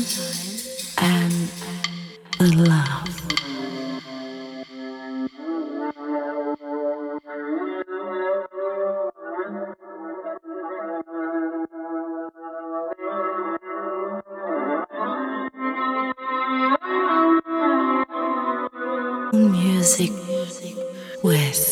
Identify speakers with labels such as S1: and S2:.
S1: and the love. Music with